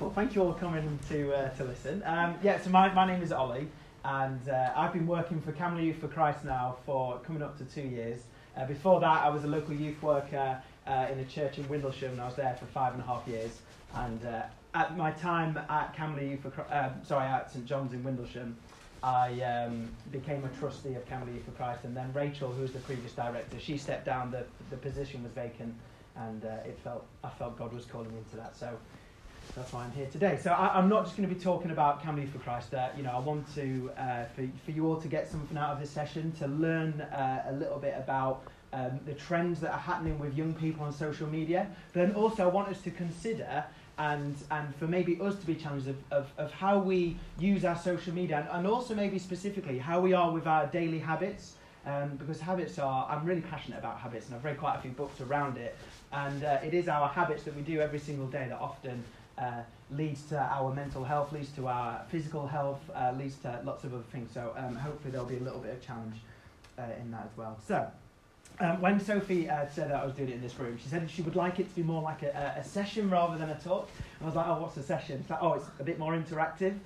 wonderful. Thank you all for coming to, uh, to listen. Um, yeah, so my, my name is Ollie, and uh, I've been working for Camberley Youth for Christ now for coming up to two years. Uh, before that, I was a local youth worker uh, in a church in Windlesham, and I was there for five and a half years. And uh, at my time at Camberley Youth for Christ, uh, sorry, at St John's in Windlesham, I um, became a trustee of Camberley Youth for Christ, and then Rachel, who was the previous director, she stepped down. The, the position was vacant, and uh, it felt I felt God was calling me into that. So that's why I'm here today. So I, I'm not just going to be talking about Camberley for Christ. Uh, you know, I want to uh, for, for you all to get something out of this session, to learn uh, a little bit about um, the trends that are happening with young people on social media. But then also, I want us to consider and and for maybe us to be challenged of, of, of how we use our social media and, and also maybe specifically how we are with our daily habits. Um, because habits are, I'm really passionate about habits and I've read quite a few books around it. And uh, it is our habits that we do every single day that often uh, leads to our mental health, leads to our physical health, uh, leads to lots of other things. So um, hopefully there'll be a little bit of challenge uh, in that as well. So um, when Sophie uh, said that I was doing it in this room, she said she would like it to be more like a, a session rather than a talk. And I was like, oh, what's a session? It's like, oh, it's a bit more interactive.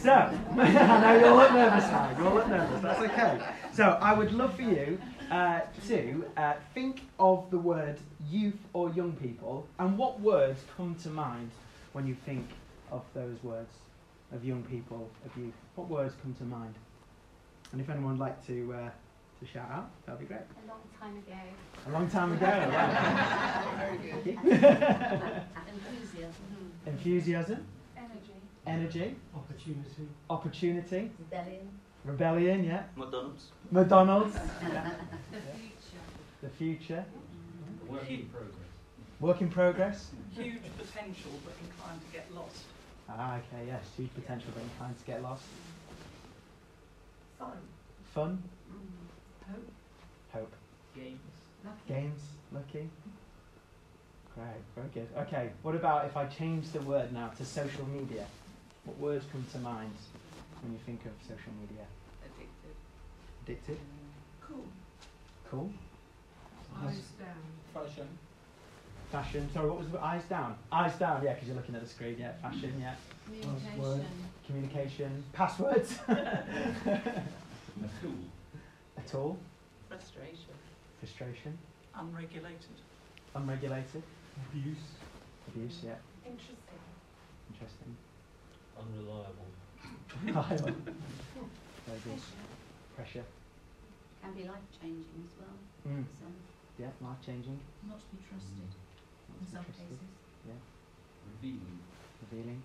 So, I know you all look nervous now. You all look nervous. That's okay. So, I would love for you uh, to uh, think of the word youth or young people and what words come to mind when you think of those words of young people, of youth. What words come to mind? And if anyone would like to, uh, to shout out, that'd be great. A long time ago. A long time ago. wow. Very good. Enthusiasm. Enthusiasm, Energy. energy, Opportunity. opportunity, Rebellion. rebellion, yeah. McDonald's. McDonald's, The future. the future, Work in progress. Work in progress. Huge potential, but inclined to get lost. Ah, okay, yes, huge potential, but inclined to get lost. Fun. Fun, Mm. Hope. hope, Games. Lucky. games, lucky. Great, very good. Okay, what about if I change the word now to social media? What words come to mind when you think of social media? Addicted. Addicted, Cool. cool, Eyes down. Fashion. Fashion. Sorry, what was the eyes down? Eyes down, yeah, because you're looking at the screen. Yeah, fashion, yeah. Communication. Communication, passwords. A tool. A tool, Frustration. frustration, Unregulated. unregulated, Abuse. abuse, yeah, Interesting. interesting. Unreliable. Reliable. Very good. Pressure. Can be life changing as well. Mm. So, Yeah, life changing. not to be trusted in some cases. Revealing. Revealing.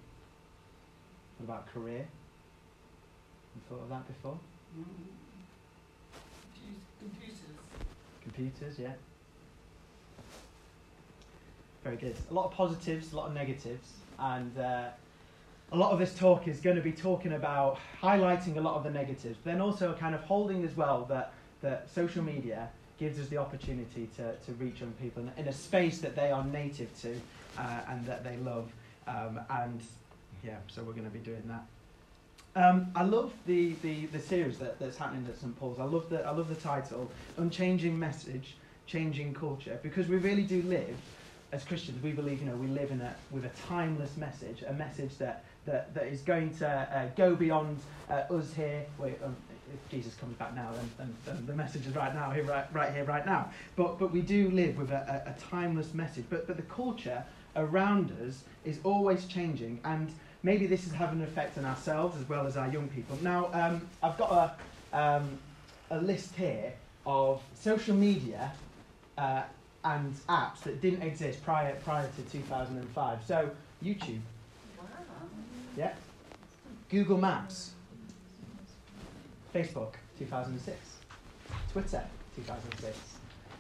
What about career? You thought of that before? Mm. Computers. Computers, yeah. Very good. A lot of positives, a lot of negatives, and uh, a lot of this talk is going to be talking about highlighting a lot of the negatives, but then also kind of holding as well that, that social media gives us the opportunity to, to reach young people in, in a space that they are native to uh, and that they love. Um, and yeah, so we're going to be doing that. Um, I love the, the, the series that, that's happening at St Paul's. I love the I love the title, Unchanging Message, Changing Culture, because we really do live as Christians. We believe, you know, we live in a with a timeless message, a message that that, that is going to uh, go beyond uh, us here. Um, if Jesus comes back now, then, then, then the message is right now, here, right, right here, right now. But but we do live with a, a, a timeless message. But but the culture around us is always changing and maybe this is having an effect on ourselves as well as our young people. Now, um, I've got a, um, a list here of social media uh, and apps that didn't exist prior, prior to 2005. So, YouTube, Wow. yeah, Google Maps, Facebook, 2006, Twitter, 2006.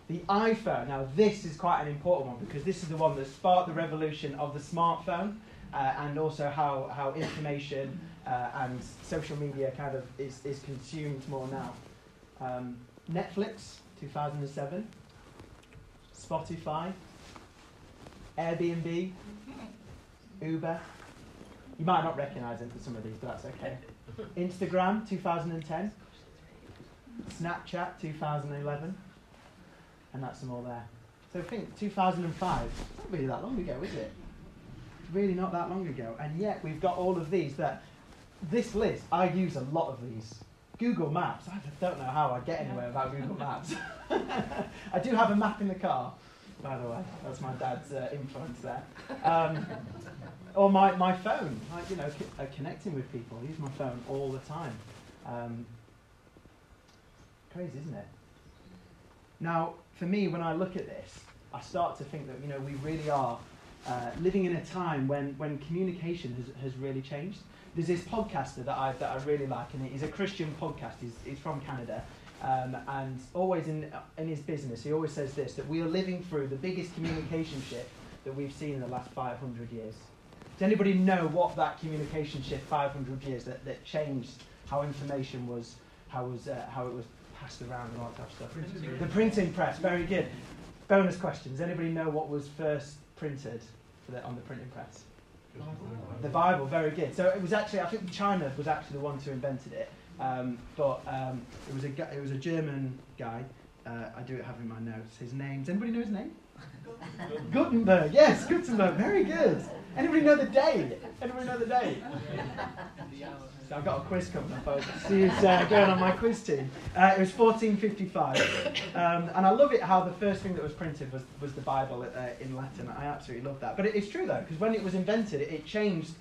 The iPhone, now this is quite an important one because this is the one that sparked the revolution of the smartphone uh, and also how, how information uh, and social media kind of is, is consumed more now. Um, Netflix, 2007. Spotify. Airbnb. Uber. You might not recognise them for some of these, but that's okay. Instagram, 2010. Snapchat, 2011. And that's them all there. So I think 2005, not really that long ago, is it? really not that long ago. And yet we've got all of these that this list, I use a lot of these. Google Maps, I don't know how I get anywhere without Google Maps. I do have a map in the car, by the way. That's my dad's uh, influence there. Um, or my, my phone, like, you know, uh, connecting with people. I use my phone all the time. Um, crazy, isn't it? Now, for me, when I look at this, I start to think that, you know, we really are uh, living in a time when, when communication has, has really changed. There's this podcaster that I, that I really like, and he's a Christian podcast. He's, he's from Canada. Um, and always in, in his business, he always says this that we are living through the biggest communication shift that we've seen in the last 500 years. Does anybody know what that communication shift 500 years that, that changed how information was, how, was uh, how it was passed around and all that type of stuff? Printing. The printing press, very good. Bonus question Does anybody know what was first printed for the, on the printing press? The Bible, very good. So it was actually, I think China was actually the one who invented it. Um, but um, it was a gu- it was a German guy. Uh, I do it have in my notes. His name. Does anybody know his name? Gutenberg. Yes, Gutenberg. Very good. Anybody know the day? Anybody know the day? So I've got a quiz coming up. I'll see who's uh, going on my quiz team. Uh, it was 1455, um, and I love it how the first thing that was printed was, was the Bible uh, in Latin. I absolutely love that. But it, it's true though, because when it was invented, it, it changed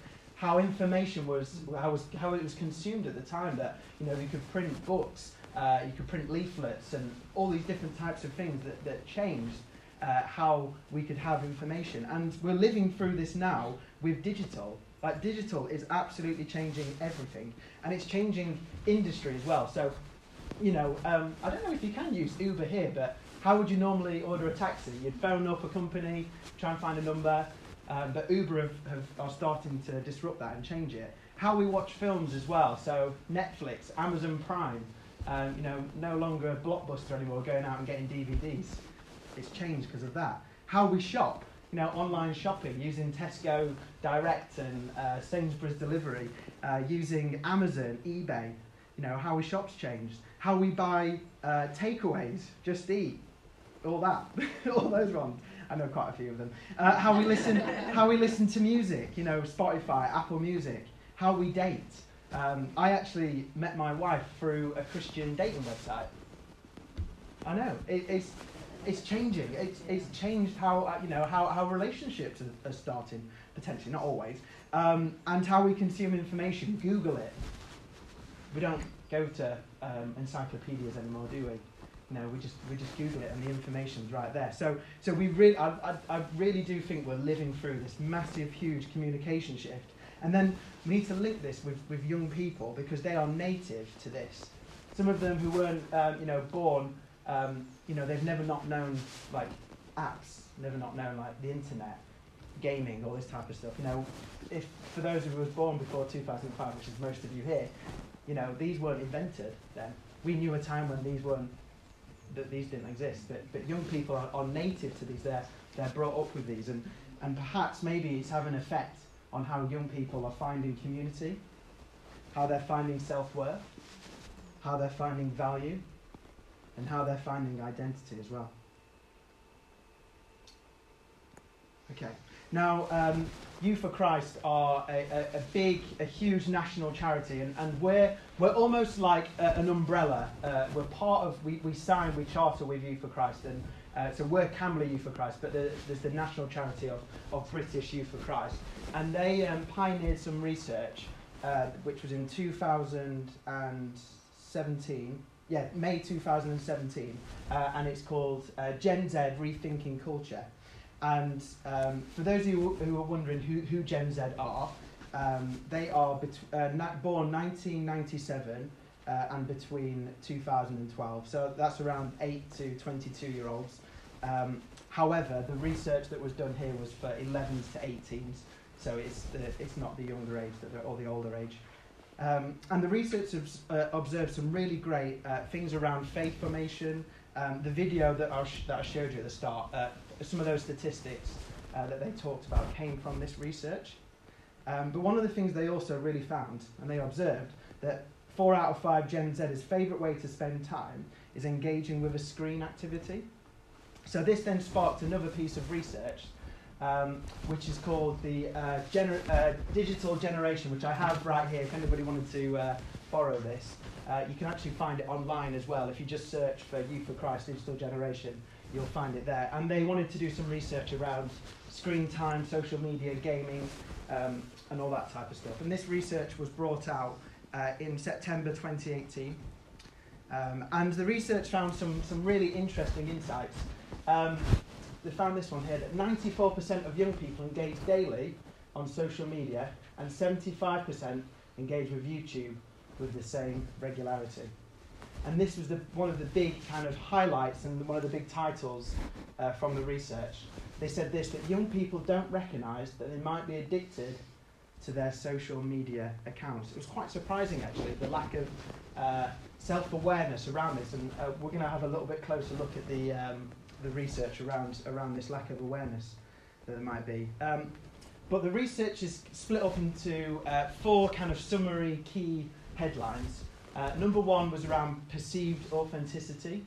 how information was how, was how it was consumed at the time. That you know you could print books, uh, you could print leaflets, and all these different types of things that, that changed uh, how we could have information. And we're living through this now with digital. Like digital is absolutely changing everything, and it's changing industry as well. So, you know, um, I don't know if you can use Uber here, but how would you normally order a taxi? You'd phone up a company, try and find a number, um, but Uber have, have, are starting to disrupt that and change it. How we watch films as well. So Netflix, Amazon Prime, um, you know, no longer blockbuster anymore, going out and getting DVDs. It's changed because of that. How we shop, you know, online shopping using Tesco Direct and uh, Sainsbury's Delivery, uh, using Amazon, eBay. You know, how we shop's changed. How we buy uh, takeaways, just eat, all that, all those ones. I know quite a few of them. Uh, how we listen, how we listen to music. You know, Spotify, Apple Music. How we date. Um, I actually met my wife through a Christian dating website. I know it, it's it's changing. It's, it's changed how uh, you know how, how relationships are, are starting potentially, not always, um, and how we consume information. Google it. We don't go to um, encyclopedias anymore, do we? No, we just we just Google it and the information's right there. So so we really I, I, I really do think we're living through this massive, huge communication shift, and then we need to link this with, with young people because they are native to this. Some of them who weren't um, you know born um, you know they've never not known like apps, never not known like the internet, gaming, all this type of stuff. You know, if for those who was born before 2005, which is most of you here, you know these weren't invented then. We knew a time when these weren't that these didn't exist. But, but young people are, are native to these. They're, they're brought up with these. And, and perhaps maybe it's having an effect on how young people are finding community, how they're finding self worth, how they're finding value, and how they're finding identity as well. Okay. Now, um, Youth for Christ are a, a, a big, a huge national charity, and, and we're, we're almost like a, an umbrella. Uh, we're part of, we, we sign, we charter with Youth for Christ, and uh, so we're Camberley Youth for Christ, but the, there's the national charity of, of British Youth for Christ. And they um, pioneered some research, uh, which was in 2017, yeah, May 2017, uh, and it's called uh, Gen Z Rethinking Culture. And um, for those of you who are wondering who, who Gen Z are, um, they are bet- uh, na- born 1997 uh, and between 2012. So that's around 8 to 22 year olds. Um, however, the research that was done here was for 11s to 18s, so it's, the, it's not the younger age that or the older age. Um, and the research has uh, observed some really great uh, things around faith formation. Um, the video that I, sh- that I showed you at the start, uh, some of those statistics uh, that they talked about came from this research. Um, but one of the things they also really found, and they observed, that four out of five Gen Z's favourite way to spend time is engaging with a screen activity. So this then sparked another piece of research um, which is called the uh, gener- uh, Digital Generation, which I have right here. If anybody wanted to uh, borrow this, uh, you can actually find it online as well. If you just search for Youth for Christ Digital Generation, you'll find it there. And they wanted to do some research around screen time, social media, gaming, um, and all that type of stuff. And this research was brought out uh, in September 2018. Um, and the research found some, some really interesting insights. Um, they found this one here that 94% of young people engage daily on social media, and 75% engage with YouTube with the same regularity. And this was the, one of the big kind of highlights and one of the big titles uh, from the research. They said this that young people don't recognise that they might be addicted to their social media accounts. It was quite surprising, actually, the lack of uh, self awareness around this. And uh, we're going to have a little bit closer look at the, um, the research around, around this lack of awareness that there might be. Um, but the research is split up into uh, four kind of summary key headlines. Uh, number one was around perceived authenticity.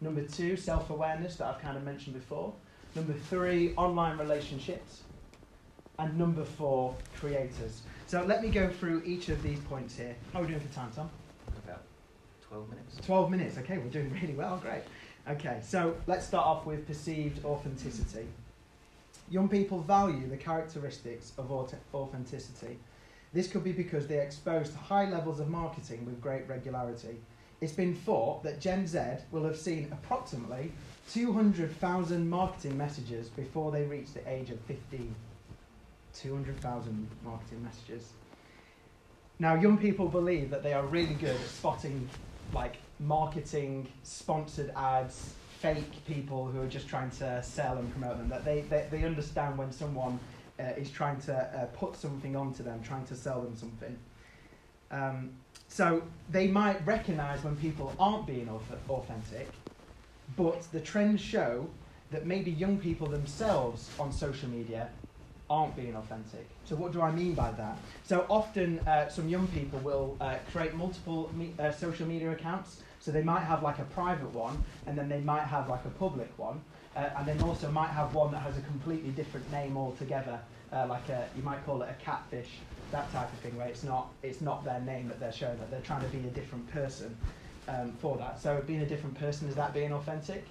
Number two, self awareness, that I've kind of mentioned before. Number three, online relationships. And number four, creators. So let me go through each of these points here. How are we doing for time, Tom? About 12 minutes. 12 minutes, okay, we're doing really well, great. Okay, so let's start off with perceived authenticity. Young people value the characteristics of authenticity. This could be because they're exposed to high levels of marketing with great regularity. It's been thought that Gen Z will have seen approximately 200,000 marketing messages before they reach the age of 15. 200,000 marketing messages. Now, young people believe that they are really good at spotting like marketing, sponsored ads, fake people who are just trying to sell and promote them. That they, they, they understand when someone uh, is trying to uh, put something onto them, trying to sell them something. Um, so they might recognize when people aren't being authentic, but the trends show that maybe young people themselves on social media aren't being authentic. So, what do I mean by that? So, often uh, some young people will uh, create multiple me- uh, social media accounts. So, they might have like a private one, and then they might have like a public one, uh, and then also might have one that has a completely different name altogether, uh, like a, you might call it a catfish, that type of thing, where it's not, it's not their name that they're showing, that they're trying to be a different person um, for that. So, being a different person, is that being authentic?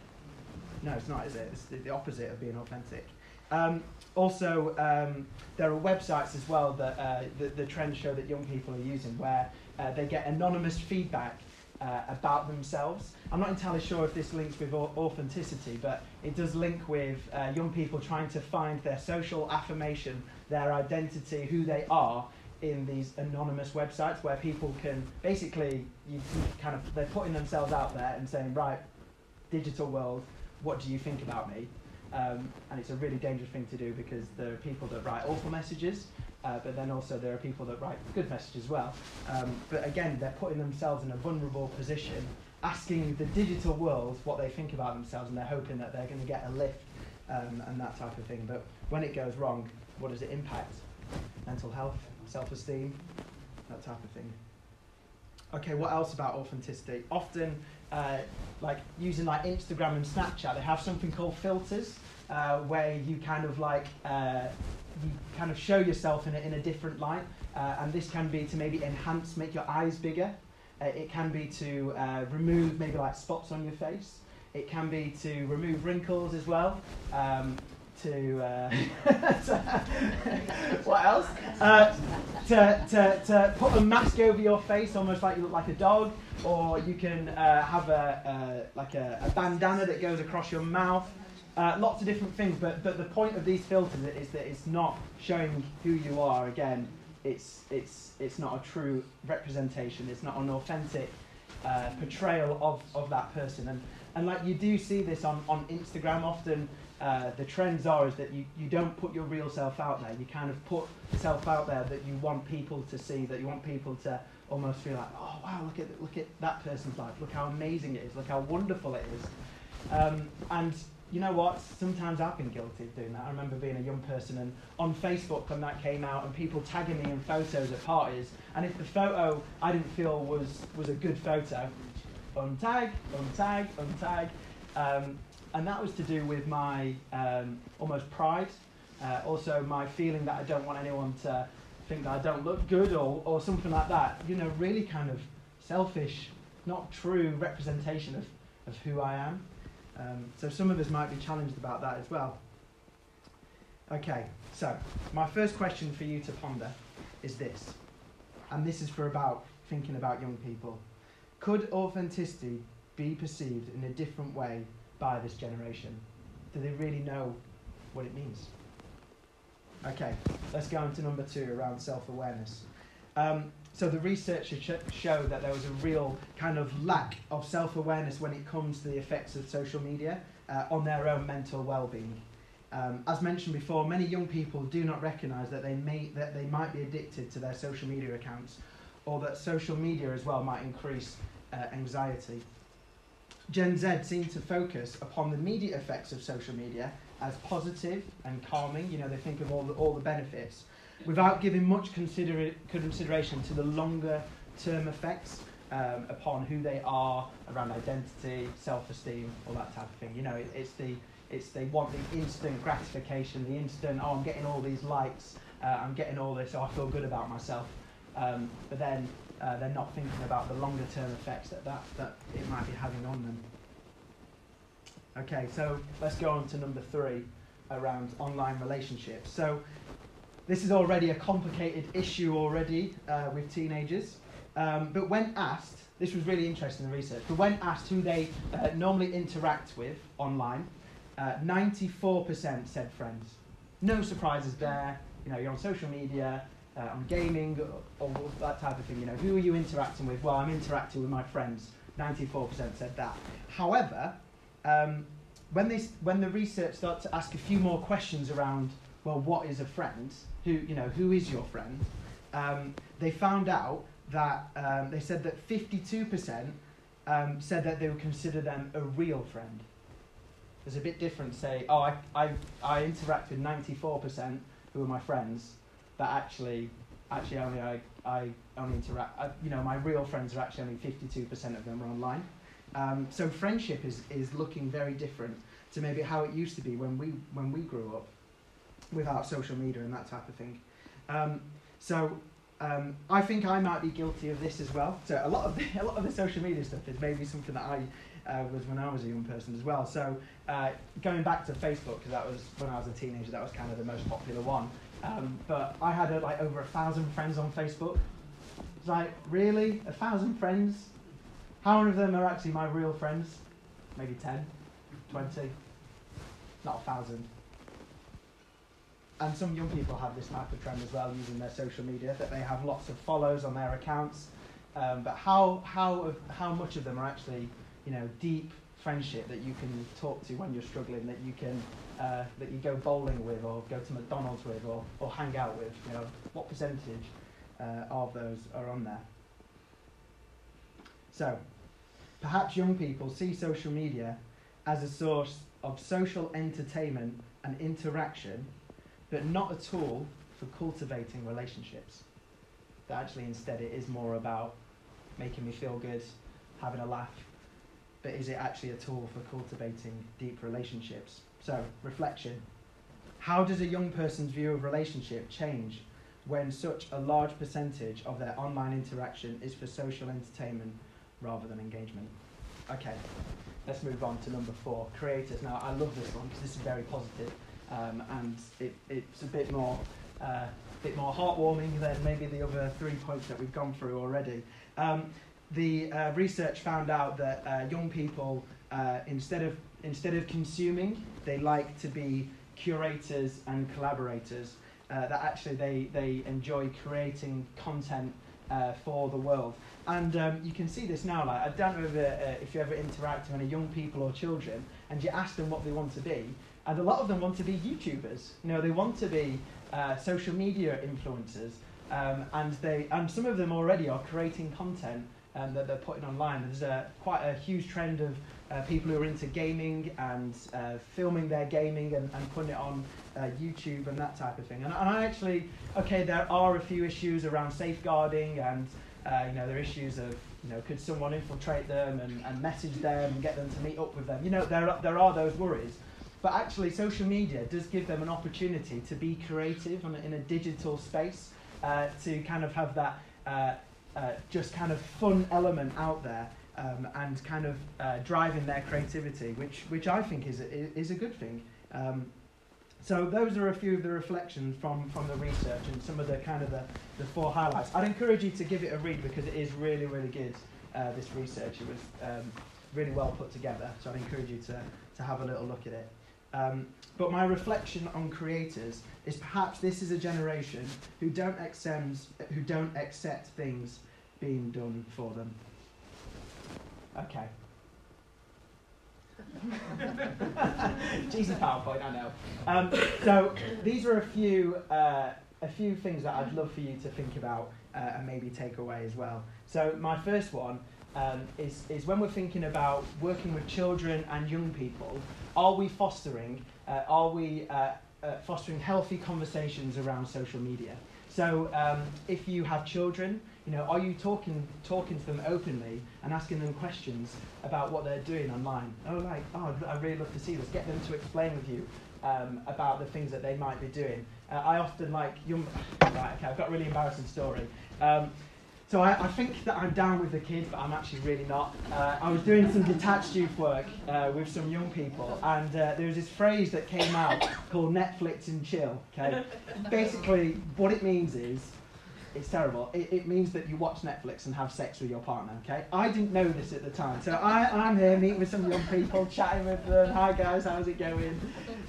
No, it's not, is it? It's the, opposite of being authentic. Um, also, um, there are websites as well that uh, the, the trends show that young people are using where uh, they get anonymous feedback uh, about themselves. I'm not entirely sure if this links with authenticity, but it does link with uh, young people trying to find their social affirmation, their identity, who they are in these anonymous websites where people can basically, you, kind of, they're putting themselves out there and saying, right, digital world, what do you think about me? Um, and it's a really dangerous thing to do because there are people that write awful messages, uh, but then also there are people that write good messages as well. Um, but again, they're putting themselves in a vulnerable position, asking the digital world what they think about themselves, and they're hoping that they're going to get a lift um, and that type of thing. But when it goes wrong, what does it impact? Mental health, self esteem, that type of thing. Okay, what else about authenticity? Often uh, like using like Instagram and Snapchat, they have something called filters uh, where you kind of like uh, you kind of show yourself in a, in a different light, uh, and this can be to maybe enhance, make your eyes bigger. Uh, it can be to uh, remove maybe like spots on your face. It can be to remove wrinkles as well. Um, to, uh, what else? Uh, to, to, to put a mask over your face, almost like you look like a dog, or you can uh, have a, a like a, a, bandana that goes across your mouth. Uh, lots of different things, but but the point of these filters is that it's not showing who you are. Again, it's it's it's not a true representation. It's not an authentic uh, portrayal of, of that person. And and like you do see this on on Instagram often uh, the trends are is that you, you don't put your real self out there. You kind of put self out there that you want people to see, that you want people to almost feel like, oh wow, look at look at that person's life. Look how amazing it is. Look how wonderful it is. Um, and you know what? Sometimes I've been guilty of doing that. I remember being a young person and on Facebook when that came out and people tagging me in photos at parties. And if the photo I didn't feel was was a good photo, untag, untag, untag. Um, and that was to do with my um, almost pride Uh, also, my feeling that I don't want anyone to think that I don't look good or, or something like that. You know, really kind of selfish, not true representation of, of who I am. Um, so some of us might be challenged about that as well. Okay, so my first question for you to ponder is this, and this is for about thinking about young people. Could authenticity be perceived in a different way by this generation? Do they really know what it means? Okay, let's go on to number two around self awareness. Um, so the research sh- showed that there was a real kind of lack of self awareness when it comes to the effects of social media uh, on their own mental well being. Um, as mentioned before, many young people do not recognise that they may that they might be addicted to their social media accounts, or that social media as well might increase uh, anxiety. Gen Z seem to focus upon the immediate effects of social media as positive and calming. You know, they think of all the, all the benefits without giving much consider- consideration to the longer term effects um, upon who they are around identity, self esteem, all that type of thing. You know, it, it's the it's they want the instant gratification, the instant oh I'm getting all these likes, uh, I'm getting all this, oh I feel good about myself. Um, but then uh, they're not thinking about the longer term effects that, that that it might be having on them. Okay, so let's go on to number three around online relationships. So this is already a complicated issue already uh, with teenagers. Um, but when asked, this was really interesting in the research, but when asked who they uh, normally interact with online, uh, 94% said friends. No surprises there. You know, you're on social media, uh, on gaming, or, or, that type of thing. You know, who are you interacting with? Well, I'm interacting with my friends. 94% said that. However, um, when, they, when the research starts to ask a few more questions around, well, what is a friend? Who, you know, who is your friend? Um, they found out that um, they said that 52% um, said that they would consider them a real friend. There's a bit different say, oh, I, I, I interact with 94% who are my friends, but actually, actually only I, I only interact, I, you know, my real friends are actually only 52% of them are online. Um, so friendship is, is looking very different to maybe how it used to be when we, when we grew up without social media and that type of thing. Um, so um, I think I might be guilty of this as well. So a lot of the, a lot of the social media stuff is maybe something that I uh, was when I was a young person as well. So uh, going back to Facebook because that was when I was a teenager, that was kind of the most popular one. Um, but I had uh, like over a thousand friends on Facebook. It's like really a thousand friends. How many of them are actually my real friends? Maybe 10, 20, not a thousand and some young people have this type of trend as well using their social media that they have lots of follows on their accounts. Um, but how how how much of them are actually you know deep friendship that you can talk to when you're struggling that you can uh, that you go bowling with or go to McDonald's with or, or hang out with you know? What percentage uh, of those are on there? So perhaps young people see social media as a source of social entertainment and interaction but not at all for cultivating relationships. That actually instead it is more about making me feel good, having a laugh, but is it actually a tool for cultivating deep relationships? So, reflection. How does a young person's view of relationship change when such a large percentage of their online interaction is for social entertainment rather than engagement? Okay, let's move on to number four creators. Now, I love this one because this is very positive um, and it, it's a bit more, uh, bit more heartwarming than maybe the other three points that we've gone through already. Um, the uh, research found out that uh, young people, uh, instead of instead of consuming, they like to be curators and collaborators. Uh, that actually they they enjoy creating content uh, for the world. And um, you can see this now. Like I don't know if, if you ever interact with any young people or children, and you ask them what they want to be, and a lot of them want to be YouTubers. You know, they want to be uh, social media influencers, um, and they and some of them already are creating content um, that they're putting online. There's a, quite a huge trend of uh, people who are into gaming and uh, filming their gaming and, and putting it on uh, YouTube and that type of thing. And, and I actually, okay, there are a few issues around safeguarding and uh, you know there are issues of you know could someone infiltrate them and, and message them and get them to meet up with them. You know there are, there are those worries. But actually, social media does give them an opportunity to be creative a, in a digital space, uh, to kind of have that uh, uh, just kind of fun element out there. Um, and kind of uh, driving their creativity, which, which I think is a, is a good thing. Um, so those are a few of the reflections from, from the research and some of the kind of the, the four highlights. I'd encourage you to give it a read because it is really, really good, uh, this research. It was um, really well put together, so I'd encourage you to, to have a little look at it. Um, but my reflection on creators is perhaps this is a generation who don't accept, who don't accept things being done for them. Okay. Jesus PowerPoint, I know. Um, so these are a few uh, a few things that I'd love for you to think about uh, and maybe take away as well. So my first one um, is is when we're thinking about working with children and young people, are we fostering uh, are we uh, uh, fostering healthy conversations around social media? So um, if you have children you know, are you talking talking to them openly and asking them questions about what they're doing online? Oh, like, oh, I'd really love to see this. Get them to explain with you um, about the things that they might be doing. Uh, I often like young. Right, okay, I've got a really embarrassing story. Um, so I, I, think that I'm down with the kid, but I'm actually really not. Uh, I was doing some detached youth work uh, with some young people, and uh, there was this phrase that came out called Netflix and chill. Okay, basically what it means is it's terrible. It, it, means that you watch Netflix and have sex with your partner, okay? I didn't know this at the time. So I, I'm here meeting with some young people, chatting with them. Hi guys, how's it going?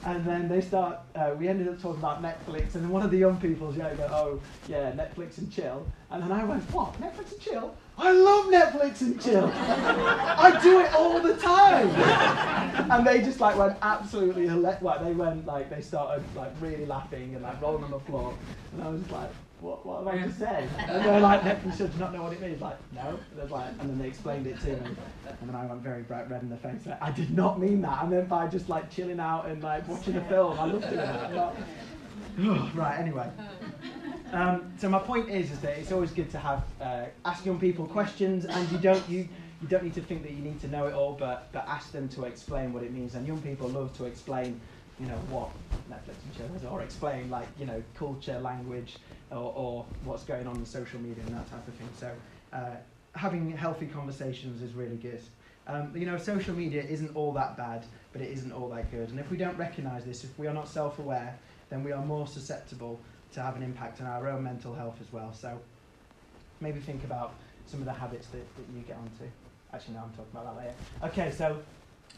And then they start, uh, we ended up talking about Netflix, and then one of the young people's, yeah, go, oh, yeah, Netflix and chill. And then I went, what, Netflix and chill? I love Netflix and chill. I do it all the time. and they just like went absolutely, like they went like, they started like really laughing and like rolling on the floor. And I was like, what, what have I just said? And they're like, Netflix should not know what it means. Like, no. And, like, and then they explained it to me. And then I went very bright red in the face. Like, I did not mean that. And then by just like chilling out and like watching a film, I loved doing that. Not... right, anyway. Um, so my point is, is that it's always good to have uh, ask young people questions, and you don't you you don't need to think that you need to know it all, but but ask them to explain what it means. And young people love to explain, you know, what Netflix and is, or explain like you know culture, language, or, or what's going on in social media and that type of thing. So uh, having healthy conversations is really good. Um, you know, social media isn't all that bad, but it isn't all that good. And if we don't recognise this, if we are not self-aware, then we are more susceptible to have an impact on our own mental health as well. So maybe think about some of the habits that, that you get onto. Actually, no, I'm talking about that later. Okay, so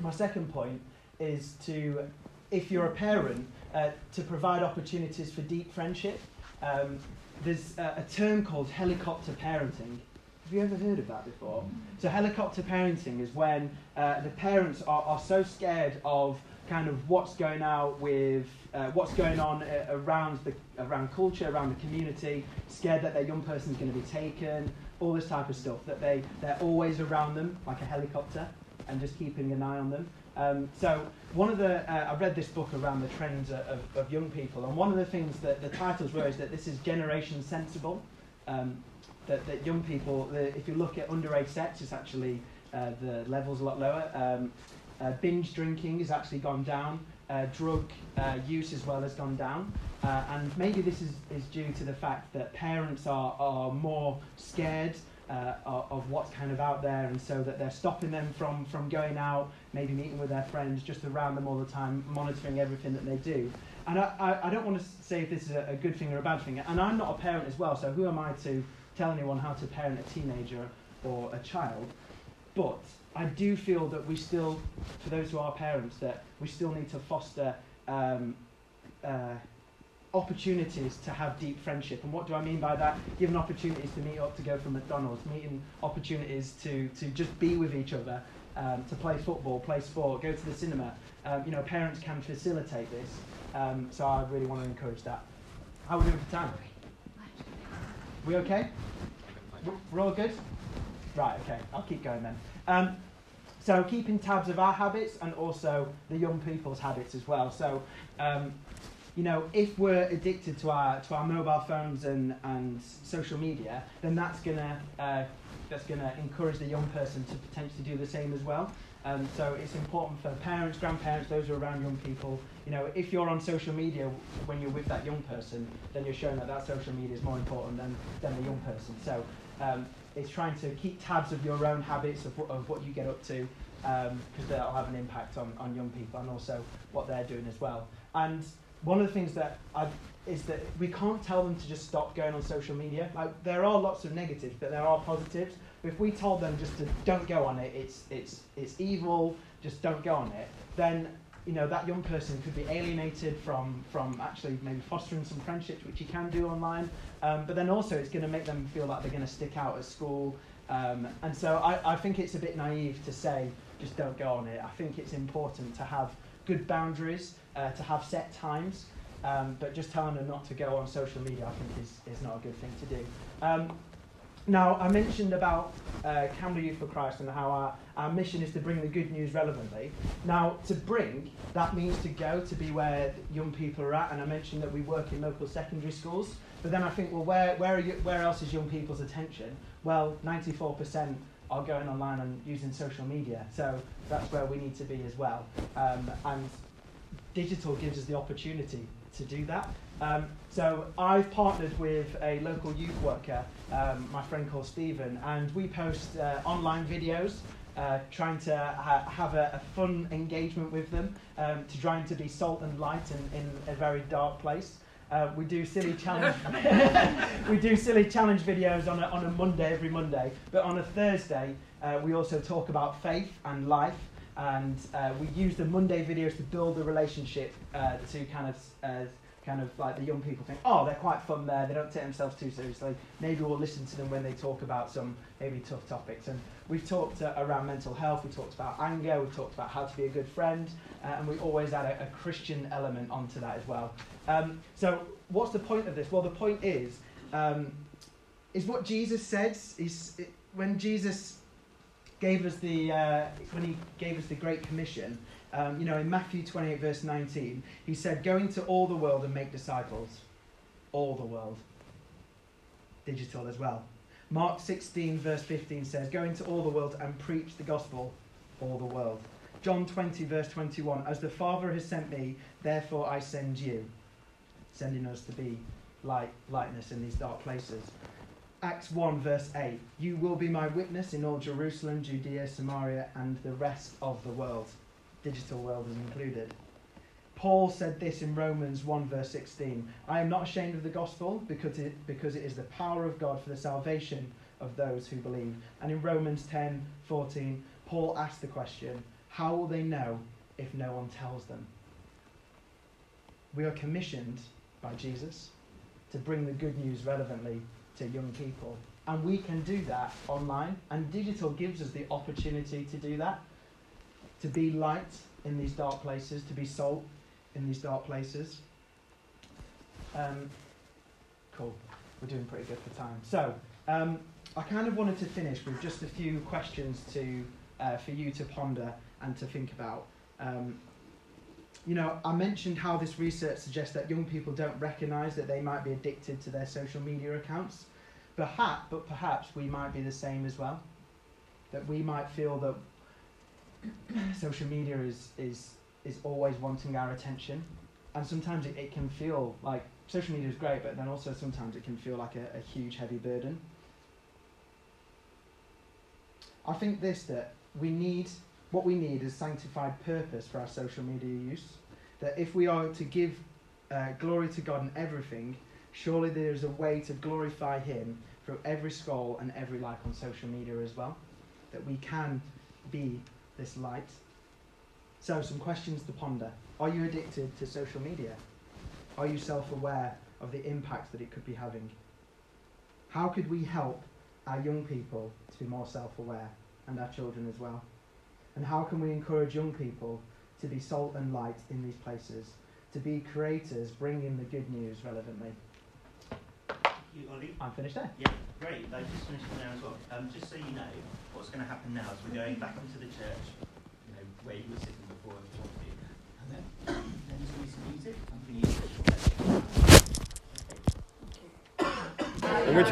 my second point is to, if you're a parent, uh, to provide opportunities for deep friendship um, there's a, a term called helicopter parenting. Have you ever heard of that before? So helicopter parenting is when uh, the parents are, are so scared of kind of what's going out with uh, what's going on uh, around the around culture, around the community, scared that their young person is going to be taken, all this type of stuff. That they they're always around them like a helicopter and just keeping an eye on them. Um, so one of the, uh, I read this book around the trends of, of, young people, and one of the things that the titles were is that this is generation sensible. Um, that, that young people, the, if you look at underage sex, it's actually uh, the level's a lot lower. Um, uh, binge drinking has actually gone down. Uh, drug uh, use as well has gone down. Uh, and maybe this is, is due to the fact that parents are, are more scared uh, of what's kind of out there, and so that they're stopping them from, from going out, maybe meeting with their friends, just around them all the time, monitoring everything that they do. And I, I, I don't want to say if this is a, a, good thing or a bad thing, and I'm not a parent as well, so who am I to tell anyone how to parent a teenager or a child? But I do feel that we still, for those who are parents, that we still need to foster um, uh, opportunities to have deep friendship. And what do I mean by that? Given opportunities to meet up to go for McDonald's, meeting opportunities to, to just be with each other, um, to play football, play sport, go to the cinema. Um, you know, parents can facilitate this. Um, so I really want to encourage that. How are we doing for time? We okay? We're all good? Right, okay. I'll keep going then. Um, so keeping tabs of our habits and also the young people's habits as well. So um, you know, if we're addicted to our to our mobile phones and, and social media, then that's gonna uh, that's gonna encourage the young person to potentially do the same as well. Um, so it's important for parents, grandparents, those who are around young people. You know, if you're on social media when you're with that young person, then you're showing that that social media is more important than, than the young person. So um, it's trying to keep tabs of your own habits of, what- of what you get up to because that'll have an impact on, on young people and also what they're doing as well. And one of the things that I, is that we can't tell them to just stop going on social media. Like there are lots of negatives, but there are positives. But if we told them just to don't go on it, it's it's it's evil. Just don't go on it. Then you know that young person could be alienated from from actually maybe fostering some friendships, which you can do online. Um, but then also it's going to make them feel like they're going to stick out at school. Um, and so I, I think it's a bit naive to say just don't go on it. I think it's important to have good boundaries, uh, to have set times. Um, but just telling them not to go on social media, I think, is, is not a good thing to do. Um, now, I mentioned about uh, Youth for Christ and how our, our mission is to bring the good news relevantly. Now, to bring, that means to go to be where young people are at, and I mentioned that we work in local secondary schools. But then I think, well, where, where, are you, where else is young people's attention? Well, 94% are going online and using social media, so that's where we need to be as well. Um, and digital gives us the opportunity to do that. Um, so I've partnered with a local youth worker, um, my friend called Stephen, and we post uh, online videos. Uh, trying to ha- have a, a fun engagement with them, um, to trying to be salt and light in, in a very dark place. Uh, we do silly challenge. we do silly challenge videos on a, on a Monday every Monday, but on a Thursday uh, we also talk about faith and life, and uh, we use the Monday videos to build the relationship uh, to kind of uh, kind of like the young people think, oh, they're quite fun there. They don't take themselves too seriously. Maybe we'll listen to them when they talk about some maybe tough topics. And we've talked uh, around mental health. We talked about anger. We've talked about how to be a good friend, uh, and we always add a, a Christian element onto that as well. Um, so, what's the point of this? Well, the point is, um, is what Jesus said. Is it, when Jesus gave us the uh, when he gave us the Great Commission. Um, you know, in Matthew 28, verse 19, he said, Go into all the world and make disciples. All the world. Digital as well. Mark 16, verse 15 says, Go into all the world and preach the gospel. All the world. John 20, verse 21, As the Father has sent me, therefore I send you. Sending us to be light, lightness in these dark places. Acts 1, verse 8 You will be my witness in all Jerusalem, Judea, Samaria, and the rest of the world. Digital world is included. Paul said this in Romans 1, verse 16 I am not ashamed of the gospel because it, because it is the power of God for the salvation of those who believe. And in Romans 10, 14, Paul asked the question How will they know if no one tells them? We are commissioned by Jesus to bring the good news relevantly to young people. And we can do that online, and digital gives us the opportunity to do that. To be light in these dark places, to be salt in these dark places. Um, cool, we're doing pretty good for time. So, um, I kind of wanted to finish with just a few questions to, uh, for you to ponder and to think about. Um, you know, I mentioned how this research suggests that young people don't recognise that they might be addicted to their social media accounts. Perhaps, but perhaps we might be the same as well. That we might feel that social media is, is, is always wanting our attention. And sometimes it, it can feel like social media is great, but then also sometimes it can feel like a, a huge, heavy burden. I think this that we need what we need is sanctified purpose for our social media use. That if we are to give uh, glory to God in everything, surely there is a way to glorify Him through every scroll and every like on social media as well. That we can be this light. So, some questions to ponder. Are you addicted to social media? Are you self aware of the impact that it could be having? How could we help our young people to be more self aware and our children as well? And how can we encourage young people to be salt and light in these places, to be creators bringing the good news relevantly? You, Ollie? I'm finished there. Yeah, great. I just finished there as well. Um, just so you know, what's going to happen now is we're going back into the church, you know, where you were sitting before if you want to. And then, then there's going to be some music. I'm going to use it. In which